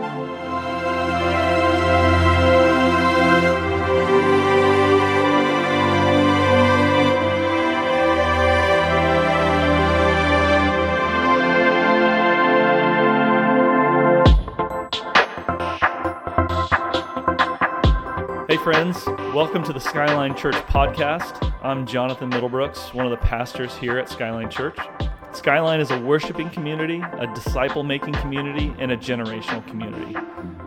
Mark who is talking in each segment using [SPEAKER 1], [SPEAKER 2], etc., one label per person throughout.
[SPEAKER 1] Hey, friends, welcome to the Skyline Church podcast. I'm Jonathan Middlebrooks, one of the pastors here at Skyline Church. Skyline is a worshiping community, a disciple making community, and a generational community.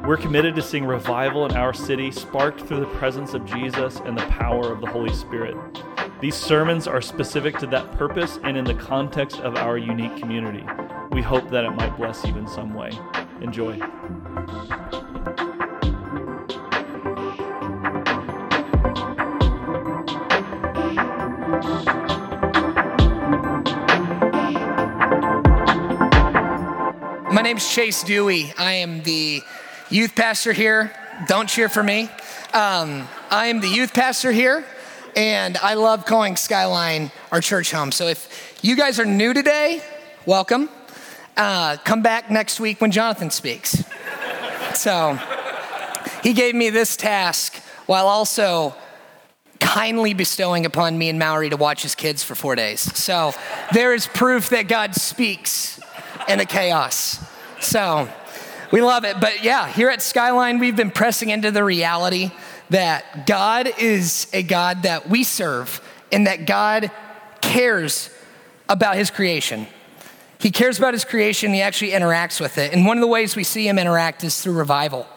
[SPEAKER 1] We're committed to seeing revival in our city sparked through the presence of Jesus and the power of the Holy Spirit. These sermons are specific to that purpose and in the context of our unique community. We hope that it might bless you in some way. Enjoy.
[SPEAKER 2] Name's Chase Dewey. I am the youth pastor here. Don't cheer for me. Um, I am the youth pastor here, and I love calling Skyline our church home. So if you guys are new today, welcome. Uh, come back next week when Jonathan speaks. so he gave me this task while also kindly bestowing upon me and Mallory to watch his kids for four days. So there is proof that God speaks in the chaos. So we love it. But yeah, here at Skyline, we've been pressing into the reality that God is a God that we serve and that God cares about his creation. He cares about his creation, he actually interacts with it. And one of the ways we see him interact is through revival.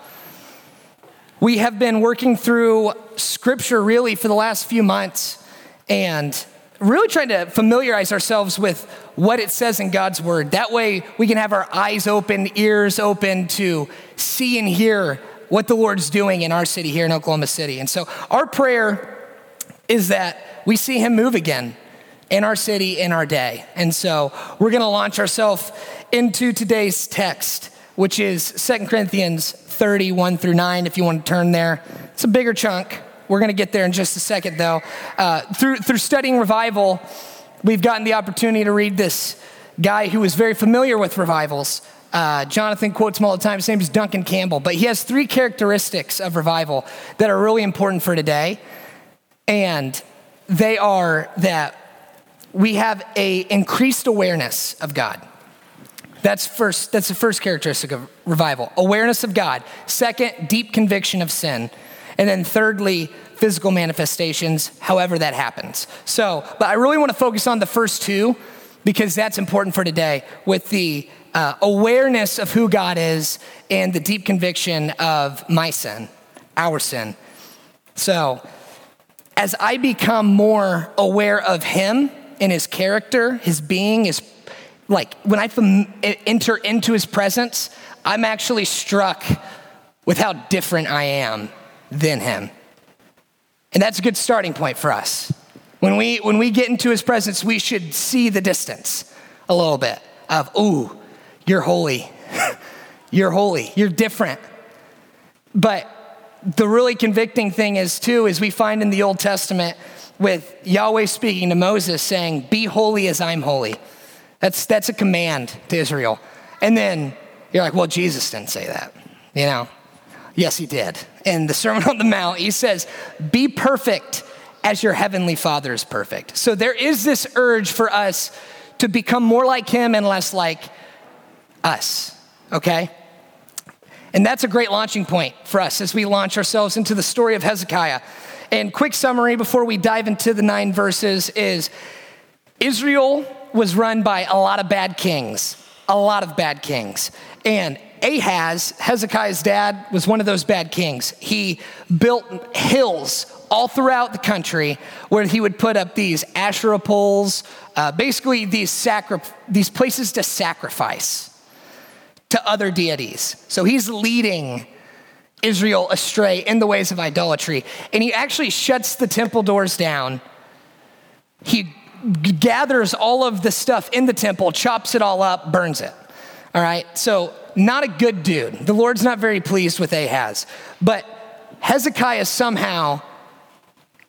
[SPEAKER 2] We have been working through scripture really for the last few months and really trying to familiarize ourselves with what it says in God's word. That way we can have our eyes open, ears open to see and hear what the Lord's doing in our city here in Oklahoma City. And so our prayer is that we see him move again in our city, in our day. And so we're going to launch ourselves into today's text, which is 2 Chronicles 31 through 9, if you want to turn there. It's a bigger chunk. We're going to get there in just a second, though. Uh, through, through studying revival, we've gotten the opportunity to read this guy who is very familiar with revivals. Uh, Jonathan quotes him all the time. His name is Duncan Campbell, but he has three characteristics of revival that are really important for today. And they are that we have a increased awareness of God. That's first, that's the first characteristic of revival. Awareness of God. Second, deep conviction of sin. And then thirdly, physical manifestations, however that happens. So, but I really want to focus on the first two because that's important for today with the uh, awareness of who God is and the deep conviction of my sin, our sin. So, as I become more aware of Him and His character, His being, His like when I fam- enter into His presence, I'm actually struck with how different I am than Him. And that's a good starting point for us. When we, when we get into his presence, we should see the distance a little bit of, ooh, you're holy. you're holy. You're different. But the really convicting thing is, too, is we find in the Old Testament with Yahweh speaking to Moses saying, Be holy as I'm holy. That's, that's a command to Israel. And then you're like, Well, Jesus didn't say that, you know? Yes, he did. In the Sermon on the Mount, he says, Be perfect as your heavenly Father is perfect. So there is this urge for us to become more like him and less like us, okay? And that's a great launching point for us as we launch ourselves into the story of Hezekiah. And quick summary before we dive into the nine verses is Israel was run by a lot of bad kings, a lot of bad kings. And Ahaz, Hezekiah's dad, was one of those bad kings. He built hills all throughout the country where he would put up these Asherah poles, uh, basically these, sacri- these places to sacrifice to other deities. So he's leading Israel astray in the ways of idolatry. And he actually shuts the temple doors down. He gathers all of the stuff in the temple, chops it all up, burns it. All right, so not a good dude. The Lord's not very pleased with Ahaz. But Hezekiah somehow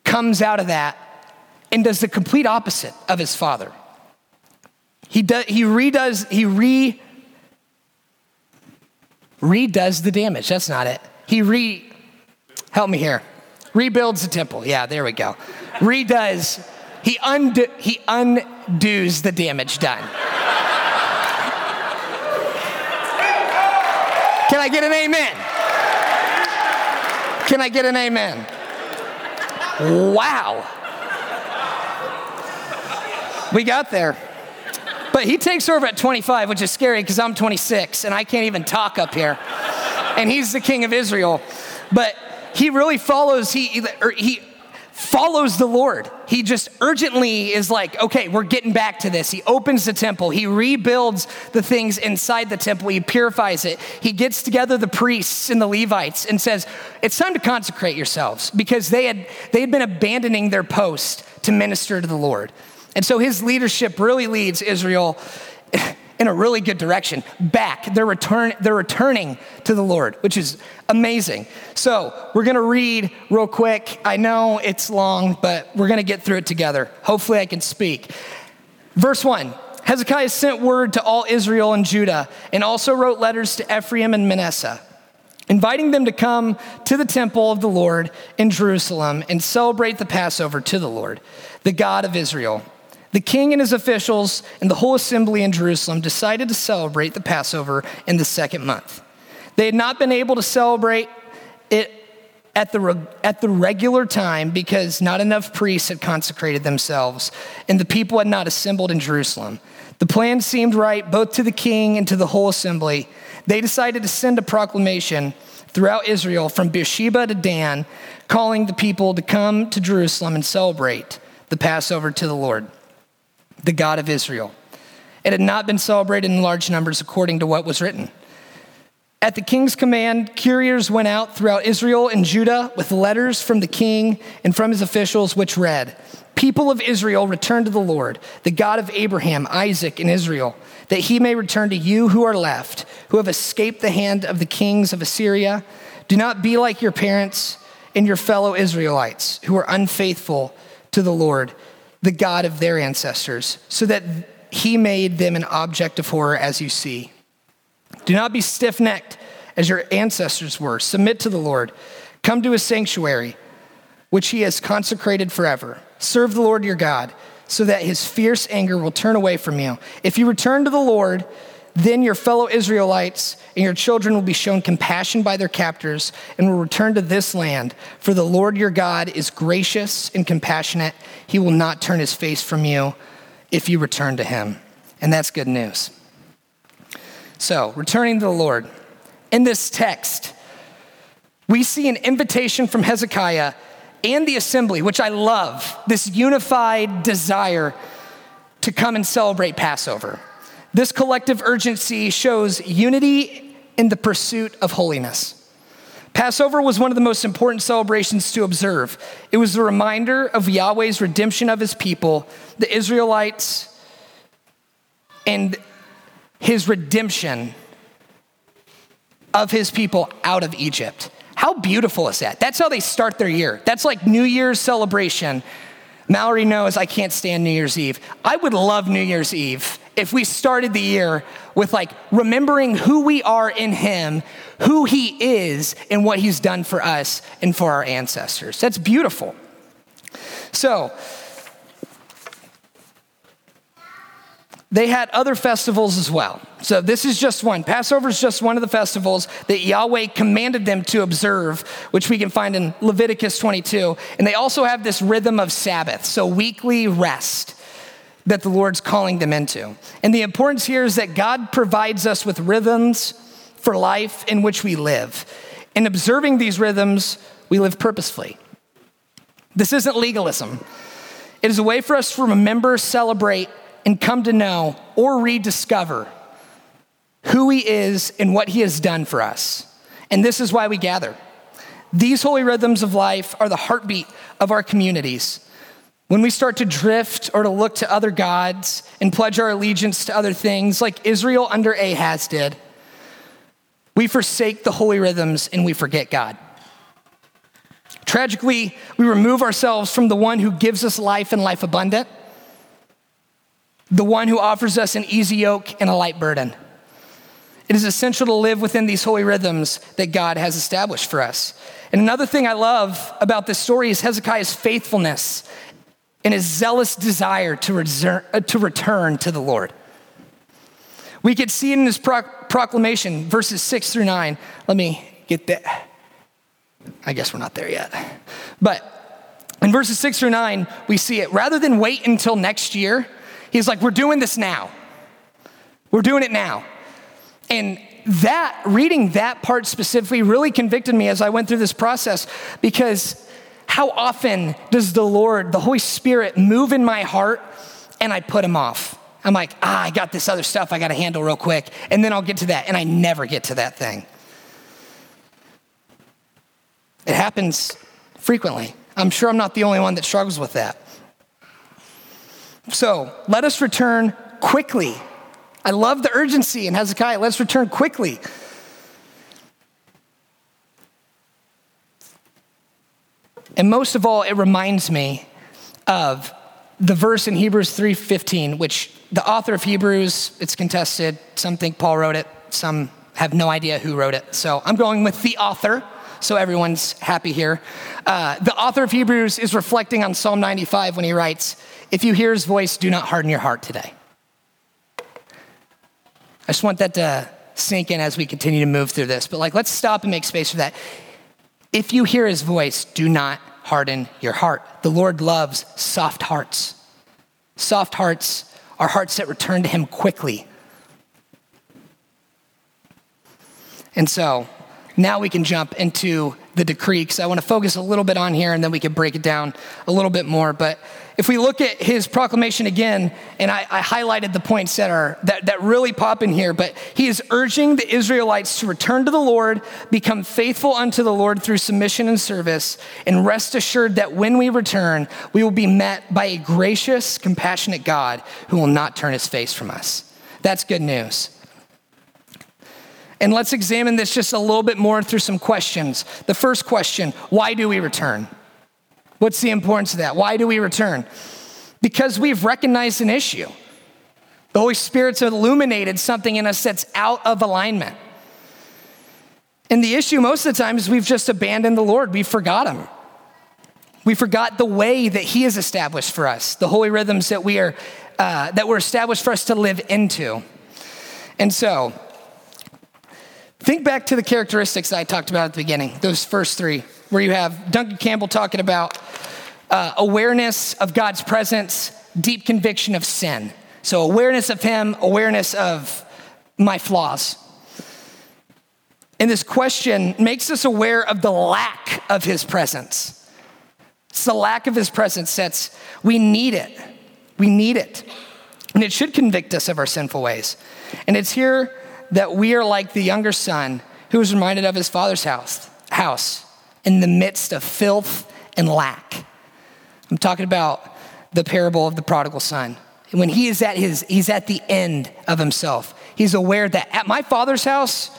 [SPEAKER 2] comes out of that and does the complete opposite of his father. He, does, he redoes, he re redoes the damage. That's not it. He re, help me here. Rebuilds the temple. Yeah, there we go. Redoes, he, undo, he undoes the damage done. I get an amen? Can I get an amen? Wow. We got there. But he takes over at 25, which is scary because I'm 26 and I can't even talk up here. And he's the king of Israel. But he really follows, he, he follows the Lord. He just urgently is like, okay, we're getting back to this. He opens the temple, he rebuilds the things inside the temple, he purifies it. He gets together the priests and the Levites and says, it's time to consecrate yourselves because they had, they had been abandoning their post to minister to the Lord. And so his leadership really leads Israel in a really good direction. Back, they're, return, they're returning to the Lord, which is amazing. So we're gonna read real quick. I know it's long, but we're gonna get through it together. Hopefully, I can speak. Verse one Hezekiah sent word to all Israel and Judah, and also wrote letters to Ephraim and Manasseh inviting them to come to the temple of the Lord in Jerusalem and celebrate the Passover to the Lord, the God of Israel. The king and his officials and the whole assembly in Jerusalem decided to celebrate the Passover in the second month. They had not been able to celebrate it at the, at the regular time because not enough priests had consecrated themselves and the people had not assembled in Jerusalem. The plan seemed right both to the king and to the whole assembly. They decided to send a proclamation throughout Israel from Beersheba to Dan, calling the people to come to Jerusalem and celebrate the Passover to the Lord the God of Israel. It had not been celebrated in large numbers according to what was written. At the king's command, couriers went out throughout Israel and Judah with letters from the king and from his officials, which read People of Israel, return to the Lord, the God of Abraham, Isaac, and Israel, that he may return to you who are left, who have escaped the hand of the kings of Assyria. Do not be like your parents and your fellow Israelites, who are unfaithful to the Lord the God of their ancestors, so that he made them an object of horror as you see. Do not be stiff necked as your ancestors were. Submit to the Lord. Come to his sanctuary, which he has consecrated forever. Serve the Lord your God, so that his fierce anger will turn away from you. If you return to the Lord, then your fellow Israelites and your children will be shown compassion by their captors and will return to this land. For the Lord your God is gracious and compassionate. He will not turn his face from you if you return to him. And that's good news. So, returning to the Lord. In this text, we see an invitation from Hezekiah and the assembly, which I love, this unified desire to come and celebrate Passover. This collective urgency shows unity in the pursuit of holiness. Passover was one of the most important celebrations to observe. It was a reminder of Yahweh's redemption of his people, the Israelites, and his redemption of his people out of Egypt. How beautiful is that? That's how they start their year. That's like New Year's celebration. Mallory knows I can't stand New Year's Eve. I would love New Year's Eve if we started the year with like remembering who we are in Him, who He is, and what He's done for us and for our ancestors. That's beautiful. So, they had other festivals as well. So this is just one. Passover is just one of the festivals that Yahweh commanded them to observe, which we can find in Leviticus 22. And they also have this rhythm of Sabbath, so weekly rest that the Lord's calling them into. And the importance here is that God provides us with rhythms for life in which we live. In observing these rhythms, we live purposefully. This isn't legalism. It is a way for us to remember, celebrate, and come to know or rediscover who He is and what He has done for us. And this is why we gather. These holy rhythms of life are the heartbeat of our communities. When we start to drift or to look to other gods and pledge our allegiance to other things, like Israel under Ahaz did, we forsake the holy rhythms and we forget God. Tragically, we remove ourselves from the one who gives us life and life abundant, the one who offers us an easy yoke and a light burden. It is essential to live within these holy rhythms that God has established for us. And another thing I love about this story is Hezekiah's faithfulness and a zealous desire to, reserve, uh, to return to the Lord. We could see it in his proclamation, verses six through nine. Let me get that. I guess we're not there yet. But in verses six through nine, we see it. Rather than wait until next year, he's like, We're doing this now. We're doing it now. And that, reading that part specifically, really convicted me as I went through this process because how often does the Lord, the Holy Spirit, move in my heart and I put him off? I'm like, ah, I got this other stuff I got to handle real quick, and then I'll get to that, and I never get to that thing. It happens frequently. I'm sure I'm not the only one that struggles with that. So let us return quickly I love the urgency in Hezekiah. Let's return quickly. And most of all, it reminds me of the verse in Hebrews 3:15, which the author of Hebrews, it's contested. Some think Paul wrote it, some have no idea who wrote it. So I'm going with the author, so everyone's happy here. Uh, the author of Hebrews is reflecting on Psalm 95 when he writes, If you hear his voice, do not harden your heart today. I just want that to sink in as we continue to move through this. But like, let's stop and make space for that. If you hear his voice, do not harden your heart. The Lord loves soft hearts. Soft hearts are hearts that return to him quickly. And so now we can jump into the decree because I want to focus a little bit on here and then we can break it down a little bit more. But if we look at his proclamation again, and I, I, highlighted the points that are that, that really pop in here, but he is urging the Israelites to return to the Lord, become faithful unto the Lord through submission and service, and rest assured that when we return, we will be met by a gracious, compassionate God who will not turn his face from us. That's good news. And let's examine this just a little bit more through some questions. The first question why do we return? What's the importance of that? Why do we return? Because we've recognized an issue. The Holy Spirit's illuminated something in us that's out of alignment. And the issue most of the time is we've just abandoned the Lord, we forgot Him. We forgot the way that He has established for us, the holy rhythms that we are uh, that were established for us to live into. And so, think back to the characteristics I talked about at the beginning, those first three where you have Duncan Campbell talking about uh, awareness of God's presence, deep conviction of sin. So, awareness of Him, awareness of my flaws. And this question makes us aware of the lack of His presence. It's the lack of His presence that's, we need it. We need it. And it should convict us of our sinful ways. And it's here that we are like the younger son who was reminded of his father's house. house in the midst of filth and lack. I'm talking about the parable of the prodigal son. When he is at his, he's at the end of himself. He's aware that at my father's house,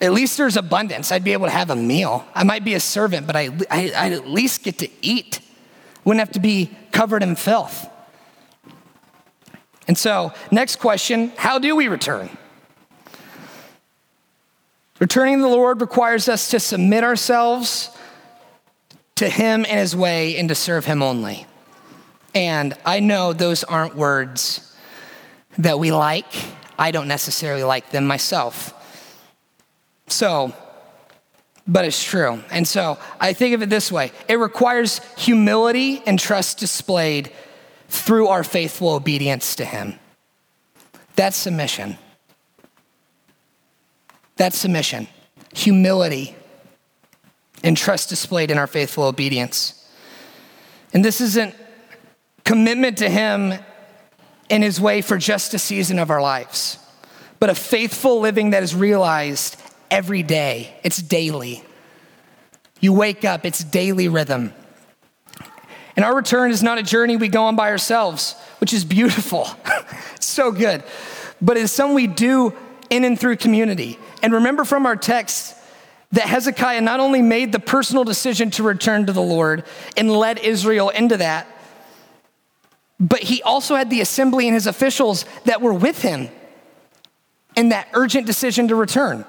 [SPEAKER 2] at least there's abundance. I'd be able to have a meal. I might be a servant, but I, I, I'd at least get to eat. Wouldn't have to be covered in filth. And so, next question how do we return? Returning to the Lord requires us to submit ourselves to Him and His way and to serve Him only. And I know those aren't words that we like. I don't necessarily like them myself. So, but it's true. And so I think of it this way it requires humility and trust displayed through our faithful obedience to Him. That's submission. That's submission, humility, and trust displayed in our faithful obedience. And this isn't commitment to Him in His way for just a season of our lives, but a faithful living that is realized every day. It's daily. You wake up, it's daily rhythm. And our return is not a journey we go on by ourselves, which is beautiful. so good. But it's something we do in and through community. And remember from our text that Hezekiah not only made the personal decision to return to the Lord and led Israel into that, but he also had the assembly and his officials that were with him. and that urgent decision to return.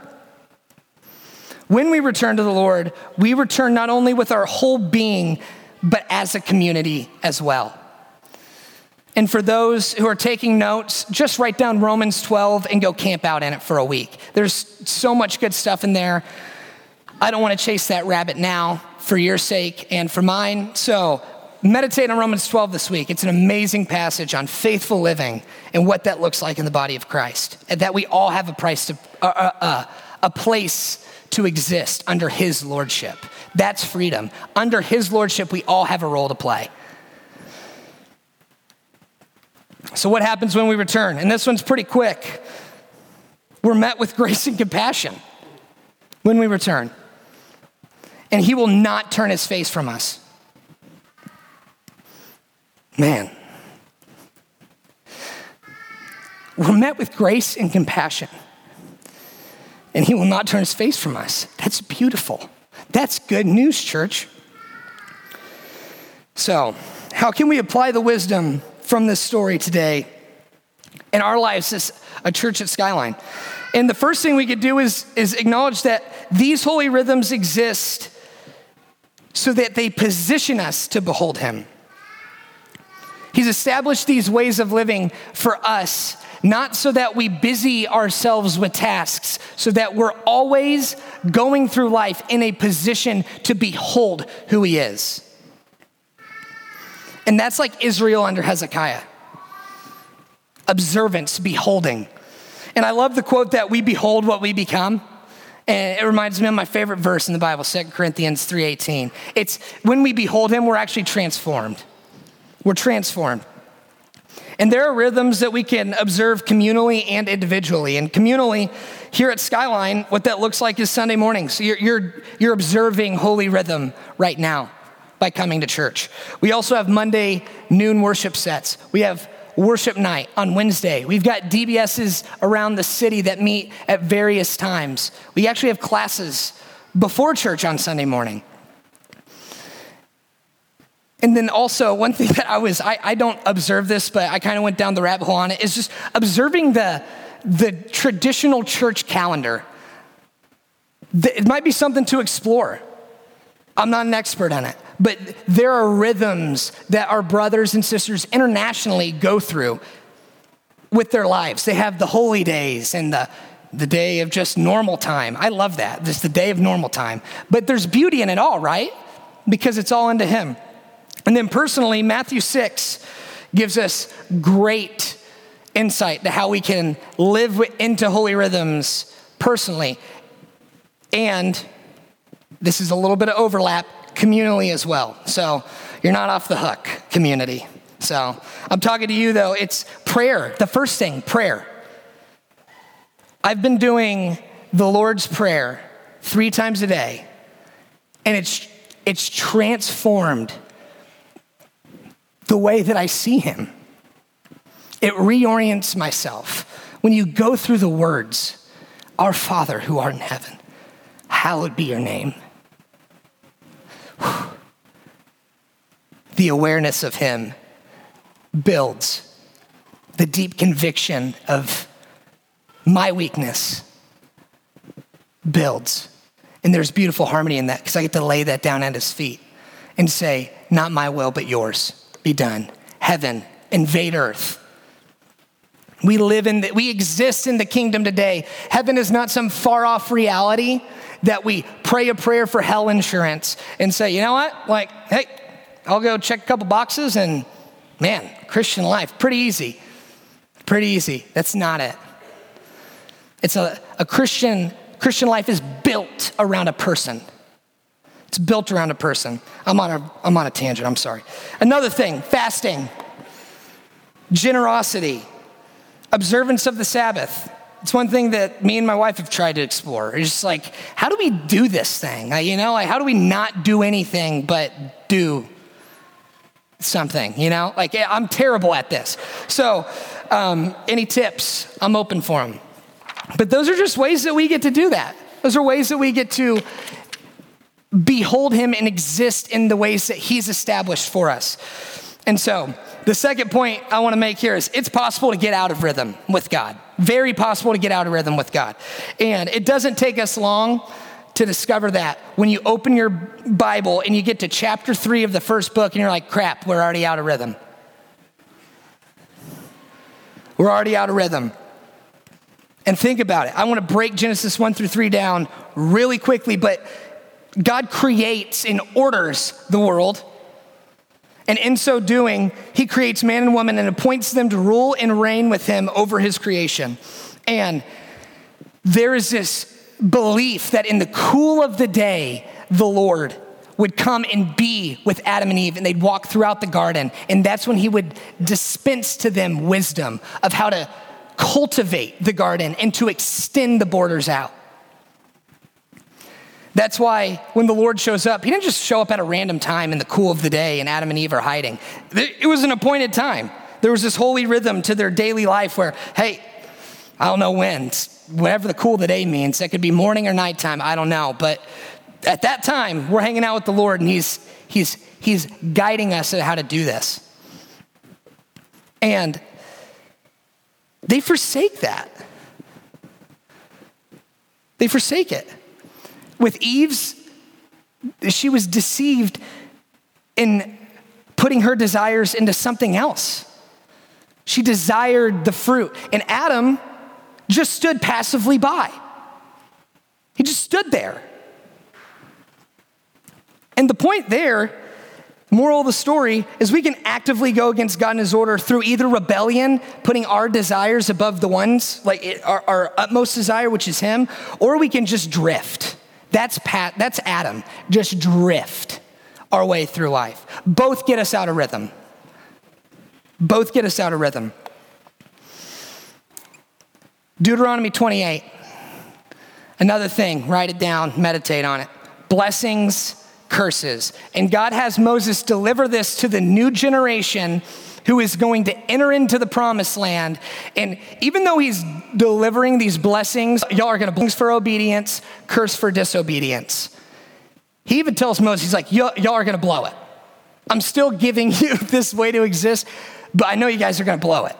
[SPEAKER 2] When we return to the Lord, we return not only with our whole being, but as a community as well. And for those who are taking notes, just write down Romans 12 and go camp out in it for a week. There's so much good stuff in there. I don't want to chase that rabbit now for your sake and for mine. So meditate on Romans 12 this week. It's an amazing passage on faithful living and what that looks like in the body of Christ. And that we all have a price to, uh, uh, uh, a place to exist under his lordship. That's freedom. Under his lordship, we all have a role to play. So, what happens when we return? And this one's pretty quick. We're met with grace and compassion when we return. And he will not turn his face from us. Man. We're met with grace and compassion and he will not turn his face from us. That's beautiful. That's good news, church. So, how can we apply the wisdom from this story today in our lives as a church at Skyline? And the first thing we could do is, is acknowledge that these holy rhythms exist so that they position us to behold him. He's established these ways of living for us not so that we busy ourselves with tasks, so that we're always going through life in a position to behold who He is. And that's like Israel under Hezekiah observance, beholding. And I love the quote that we behold what we become. And it reminds me of my favorite verse in the Bible, 2 Corinthians 3:18. It's when we behold him, we're actually transformed. We're transformed. And there are rhythms that we can observe communally and individually. And communally, here at Skyline, what that looks like is Sunday morning. So you're, you're, you're observing holy rhythm right now by coming to church. We also have Monday noon worship sets. We have worship night on Wednesday. We've got DBSs around the city that meet at various times. We actually have classes before church on Sunday morning. And then also, one thing that I was, I, I don't observe this, but I kind of went down the rabbit hole on it, is just observing the, the traditional church calendar. It might be something to explore. I'm not an expert on it, but there are rhythms that our brothers and sisters internationally go through with their lives. They have the holy days and the, the day of just normal time. I love that. This the day of normal time. But there's beauty in it all, right? Because it's all into Him. And then personally, Matthew 6 gives us great insight to how we can live into holy rhythms personally. And this is a little bit of overlap communally as well. So you're not off the hook, community. So I'm talking to you though, it's prayer. The first thing, prayer. I've been doing the Lord's Prayer three times a day, and it's, it's transformed the way that I see him. It reorients myself. When you go through the words, Our Father who art in heaven, hallowed be your name. The awareness of him builds the deep conviction of my weakness builds. And there's beautiful harmony in that because I get to lay that down at his feet and say, Not my will, but yours be done. Heaven, invade earth. We live in, the, we exist in the kingdom today. Heaven is not some far off reality that we pray a prayer for hell insurance and say, you know what? Like, hey, I'll go check a couple boxes and man, Christian life, pretty easy. Pretty easy. That's not it. It's a, a Christian, Christian life is built around a person. It's built around a person. I'm on a, I'm on a tangent, I'm sorry. Another thing fasting, generosity, observance of the Sabbath. It's one thing that me and my wife have tried to explore. It's just like, how do we do this thing? You know, like, how do we not do anything but do something? You know, like, I'm terrible at this. So, um, any tips? I'm open for them. But those are just ways that we get to do that. Those are ways that we get to behold him and exist in the ways that he's established for us. And so, the second point I want to make here is it's possible to get out of rhythm with God. Very possible to get out of rhythm with God. And it doesn't take us long to discover that when you open your Bible and you get to chapter three of the first book and you're like, crap, we're already out of rhythm. We're already out of rhythm. And think about it. I want to break Genesis 1 through 3 down really quickly, but God creates and orders the world. And in so doing, he creates man and woman and appoints them to rule and reign with him over his creation. And there is this belief that in the cool of the day, the Lord would come and be with Adam and Eve, and they'd walk throughout the garden. And that's when he would dispense to them wisdom of how to cultivate the garden and to extend the borders out. That's why when the Lord shows up, He didn't just show up at a random time in the cool of the day and Adam and Eve are hiding. It was an appointed time. There was this holy rhythm to their daily life where, hey, I don't know when, whatever the cool of the day means. That could be morning or nighttime, I don't know. But at that time, we're hanging out with the Lord and He's, he's, he's guiding us at how to do this. And they forsake that. They forsake it. With Eve's, she was deceived in putting her desires into something else. She desired the fruit. And Adam just stood passively by. He just stood there. And the point there Moral of the story is we can actively go against God and His order through either rebellion, putting our desires above the ones, like our, our, utmost desire, which is Him, or we can just drift. That's Pat, that's Adam. Just drift our way through life. Both get us out of rhythm. Both get us out of rhythm. Deuteronomy 28. Another thing, write it down, meditate on it. Blessings curses. And God has Moses deliver this to the new generation who is going to enter into the promised land. And even though he's delivering these blessings, y'all are going to bless for obedience, curse for disobedience. He even tells Moses, he's like, y'all, are going to blow it. I'm still giving you this way to exist, but I know you guys are going to blow it.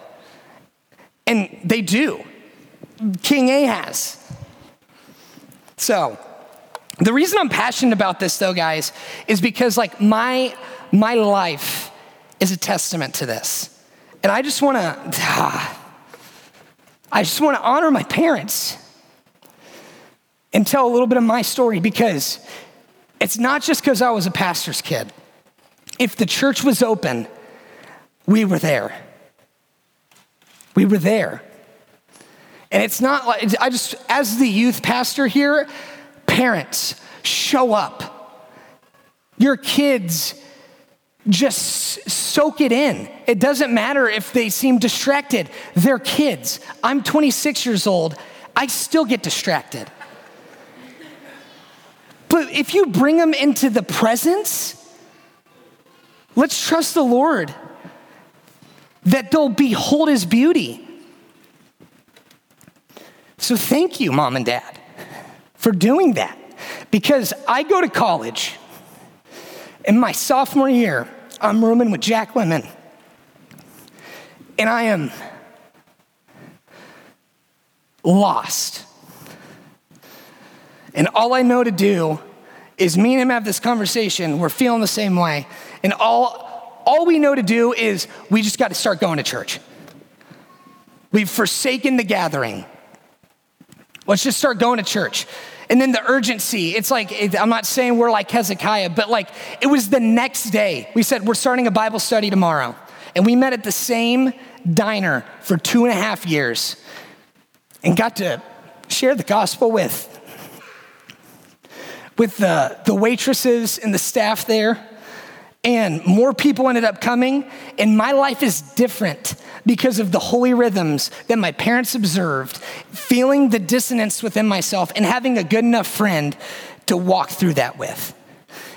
[SPEAKER 2] And they do. King Ahaz. So, the reason I'm passionate about this though, guys, is because like my my life is a testament to this. And I just want to I just want to honor my parents and tell a little bit of my story because it's not just because I was a pastor's kid. If the church was open, we were there. We were there. And it's not like, I just, as the youth pastor here, Parents, show up. Your kids, just soak it in. It doesn't matter if they seem distracted, they're kids. I'm 26 years old, I still get distracted. But if you bring them into the presence, let's trust the Lord that they'll behold his beauty. So thank you, mom and dad for doing that because I go to college. In my sophomore year, I'm rooming with Jack Lemon, and I am lost. And all I know to do is me and him have this conversation. We're feeling the same way. And all, all we know to do is we just got to start going to church. We've forsaken the gathering. Let's just start going to church. And then the urgency, it's like, I'm not saying we're like Hezekiah, but like it was the next day. We said, we're starting a Bible study tomorrow. And we met at the same diner for two and a half years and got to share the gospel with, with the, the waitresses and the staff there and more people ended up coming, and my life is different because of the holy rhythms that my parents observed, feeling the dissonance within myself, and having a good enough friend to walk through that with.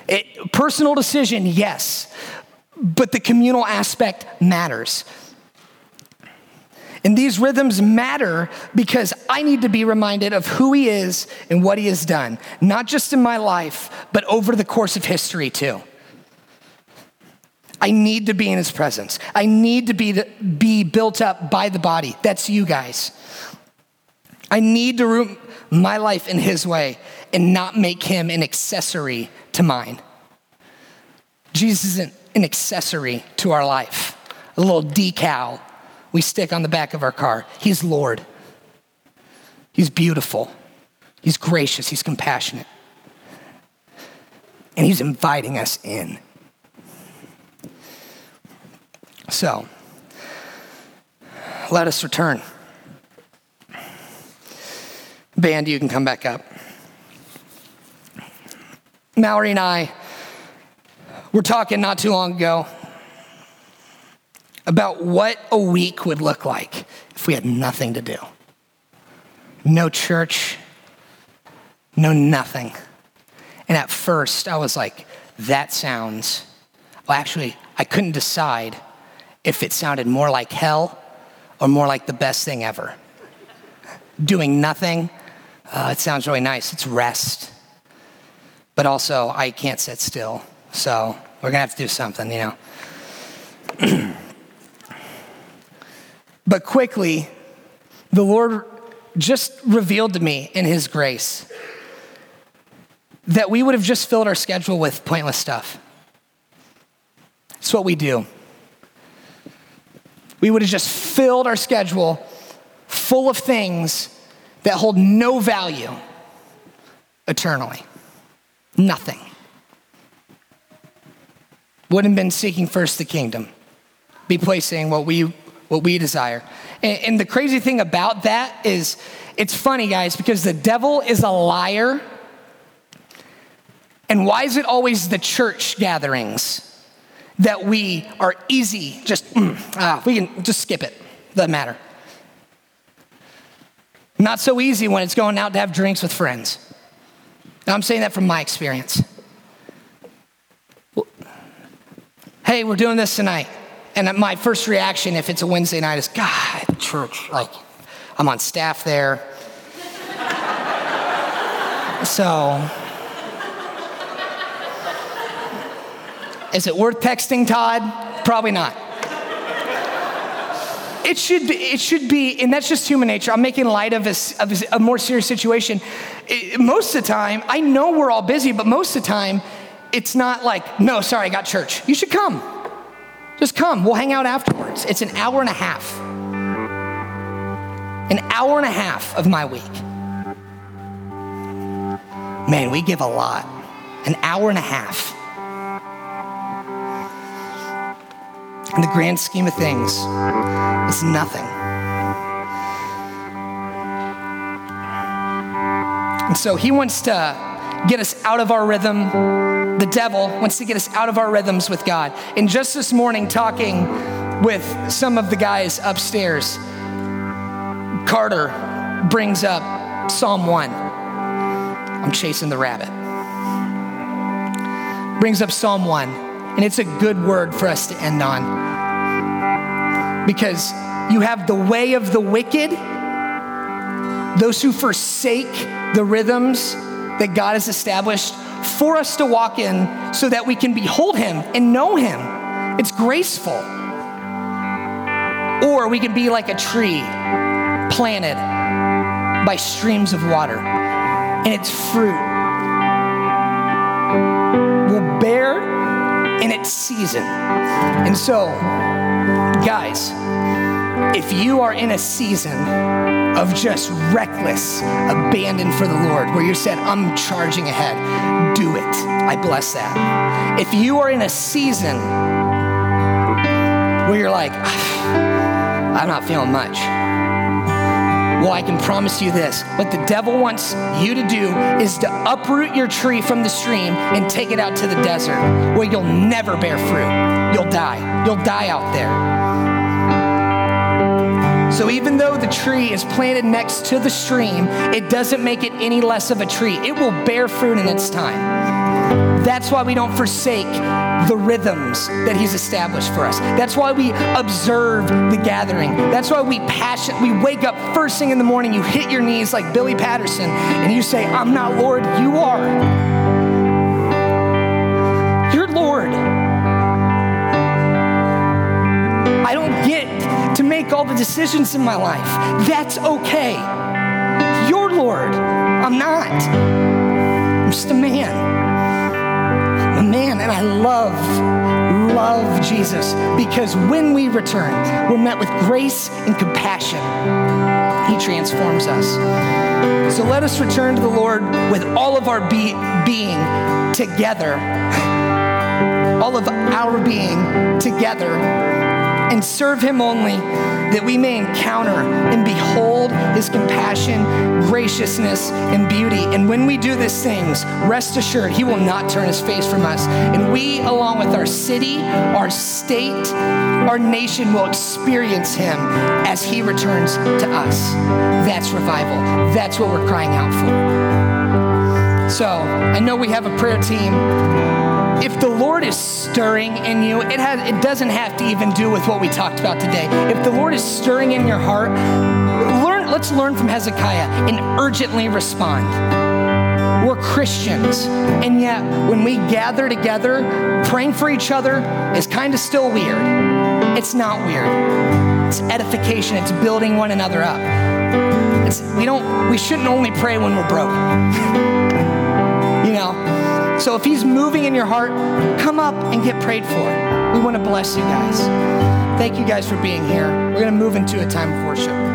[SPEAKER 2] It, personal decision, yes, but the communal aspect matters. And these rhythms matter because I need to be reminded of who he is and what he has done, not just in my life, but over the course of history too. I need to be in his presence. I need to be, be built up by the body. That's you guys. I need to root my life in His way and not make Him an accessory to mine. Jesus isn't an accessory to our life, a little decal we stick on the back of our car. He's Lord. He's beautiful. He's gracious. He's compassionate. And He's inviting us in. So, let us return. Band, you can come back up. Mallory and I were talking not too long ago about what a week would look like if we had nothing to do. No church, no nothing. And at first, I was like, that sounds, well, actually, I couldn't decide if it sounded more like hell or more like the best thing ever. Doing nothing, uh, it sounds really nice. It's rest. But also, I can't sit still. So we're going to have to do something, you know. but quickly, the Lord just revealed to me in His grace that we would have just filled our schedule with pointless stuff. It's what we do. We would have just filled our schedule full of things that hold no value eternally. Nothing. Wouldn't have been seeking first the kingdom, be placing what we what we desire. And, and the crazy thing about that is it's funny, guys, because the devil is a liar. And why is it always the church gatherings that we are easy, just, mm, ah, we can just skip it, doesn't matter. Not so easy when it's going out to have drinks with friends. Now, I'm saying that from my experience. Hey, we're doing this tonight. And my first reaction, if it's a Wednesday night, is God, church, like, I'm on staff there. so, Is it worth texting Todd? Probably not. It should be, it should be, and that's just human nature. I'm making light of a, of a more serious situation. It, most of the time, I know we're all busy, but most of the time, it's not like, no, sorry, I got church. You should come. Just come. We'll hang out afterwards. It's an hour and a half. An hour and a half of my week. Man, we give a lot. An hour and a half. In the grand scheme of things, is nothing. And so he wants to get us out of our rhythm. The devil wants to get us out of our rhythms with God. And just this morning, talking with some of the guys upstairs, Carter brings up Psalm 1. I'm chasing the rabbit. Brings up Psalm 1. And it's a good word for us to end on. Because you have the way of the wicked, those who forsake the rhythms that God has established for us to walk in so that we can behold Him and know Him. It's graceful. Or we can be like a tree planted by streams of water, and its fruit in its season. And so, guys, if you are in a season of just reckless abandon for the Lord, where you said, I'm charging ahead, do it. I bless that. If you are in a season where you're like, I'm not feeling much, well, I can promise you this what the devil wants you to do is to uproot your tree from the stream and take it out to the desert where you'll never bear fruit. You'll die. You'll die out there. So even though the tree is planted next to the stream, it doesn't make it any less of a tree. It will bear fruit in its time. That's why we don't forsake the rhythms that he's established for us. That's why we observe the gathering. That's why we passion we wake up first thing in the morning, you hit your knees like Billy Patterson, and you say, I'm not Lord, you are. You're Lord. I don't get to make all the decisions in my life. That's okay. You're Lord. I'm not. I'm just a man. Man, and I love, love Jesus because when we return, we're met with grace and compassion. He transforms us. So let us return to the Lord with all of our be- being together, all of our being together, and serve Him only that we may encounter and behold his compassion, graciousness, and beauty. And when we do these things, rest assured he will not turn his face from us. And we, along with our city, our state, our nation, will experience him as he returns to us. That's revival. That's what we're crying out for. So I know we have a prayer team if the Lord is stirring in you, it, has, it doesn't have to even do with what we talked about today. If the Lord is stirring in your heart, learn, let's learn from Hezekiah and urgently respond. We're Christians, and yet when we gather together, praying for each other is kind of still weird. It's not weird. It's edification. It's building one another up. It's, we don't. We shouldn't only pray when we're broke. you know. So if he's moving in your heart, come up and get prayed for. We want to bless you guys. Thank you guys for being here. We're going to move into a time of worship.